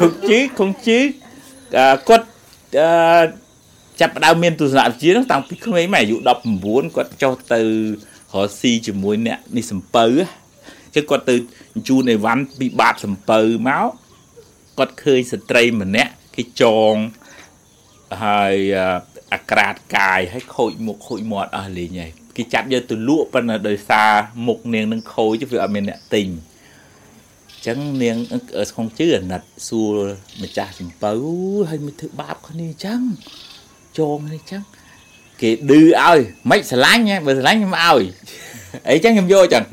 គង់ជីគង់ជីគាត់ចាប់ផ្ដើមមានទស្សនវិជ្ជាហ្នឹងតាំងពីក្មេងមកអាយុ19គាត់ចុះទៅរកស៊ីជាមួយអ្នកនេះសំពៅចឹងគាត់ទៅជូនអីវ៉ាន់ពីបាតសំពៅមកគាត់ឃើញស្ត្រីម្នាក់គេចងហើយអាក្រាតកាយហើយខូចមុខខូចមាត់អស់លេងហើយ គេចាប់យកទៅលក់ប៉ុន្តែដោយសារមុខនាងនឹងខូចវាអត់មានអ្នកទិញចឹងនាងស្គងជឿអាណិតសួរម្ចាស់សំពៅហើយមិនធ្វើបាបគ្នាចឹងចងនេះចឹងគេឌឺឲ្យមិនស្រឡាញ់បើស្រឡាញ់ខ្ញុំឲ្យអីចឹងខ្ញុំយកចឹង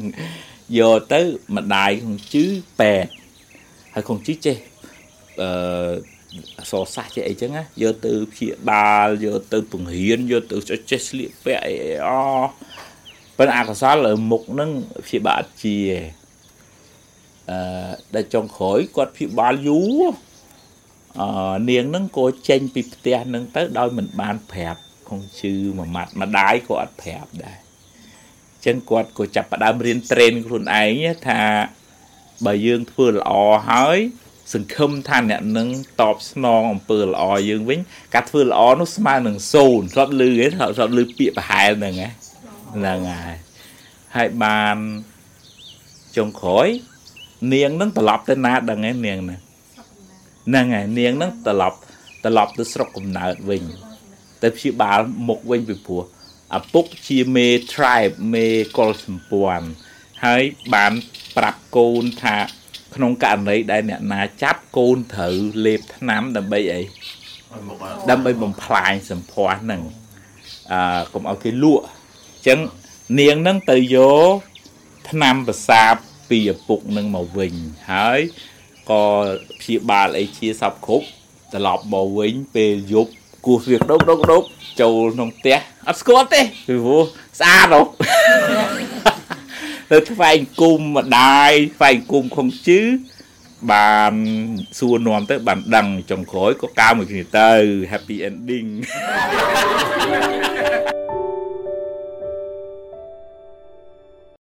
យកទៅម្ដាយក្នុងជឺប៉ែតហើយក្នុងជឺចេះអឺ អសរសាសចេះអីចឹងណាយកទៅព្យាបាលយកទៅពង្រៀនយកទៅចេះស្លៀកពាក់អីអប៉ុន្តែអកុសលលើមុខហ្នឹងព្យាបាលអត់ជាអឺដែលចុងក្រោយគាត់ព្យាបាលយូរអឺនាងហ្នឹងក៏ចេញពីផ្ទះហ្នឹងទៅដោយមិនបានប្រាប់គង់ជឺមួយម៉ាត់ម្ដាយក៏អត់ប្រាប់ដែរចឹងគាត់ក៏ចាប់ផ្ដើមរៀនត្រេនខ្លួនឯងថាបើយើងធ្វើល្អហើយ សង្ឃឹមថាអ្នកនឹងតបស្នងអំពើល្អយើងវិញ ការធ្វើល្អនោះស្មើនឹងសូន្យធ្លាប់ឮទេធ្លាប់ឮពាក្យប្រហែលហ្នឹងហ្នឹងហើយហើយបានចុងក្រោយនាងនឹងត្រឡប់ទៅណាដឹងឯនាងហ្នឹងហ្នឹងហើយនាងនឹងត្រឡប់ត្រឡប់ទៅស្រុកកំណើតវិញទៅព្យាបាលមុខវិញពីព្រោះឪពុកជាមេ tribe មេកុលសម្ព័ន្ធហើយបានប្រាប់កូនថា ក្នុងករណីដែលអ្នកណាចាប់កូនត្រូវលេបថ្នាំដើម្បីអីដើម្បីបំផ្លាញសម្ផស្សហ្នឹងអឺកុំឲ្យគេលក់អញ្ចឹងនាងហ្នឹងទៅយកថ្នាំប្រសាបពីឪពុកនឹងមកវិញហើយក៏ព្យាបាលអីជាសពគ្រប់ត្រឡប់មកវិញពេលយប់គោះវាដុកដុកដុកចូលក្នុងផ្ទះអត់ស្គាល់ទេពីព្រោះស្អាតហ៎ ទៅថ្វាយគុំម្ដាយថ្វាយគុំខុងជឺបានសួរនាំទៅបានដឹងចុងក្រោយក៏កើមួយគ្នាទៅ happy ending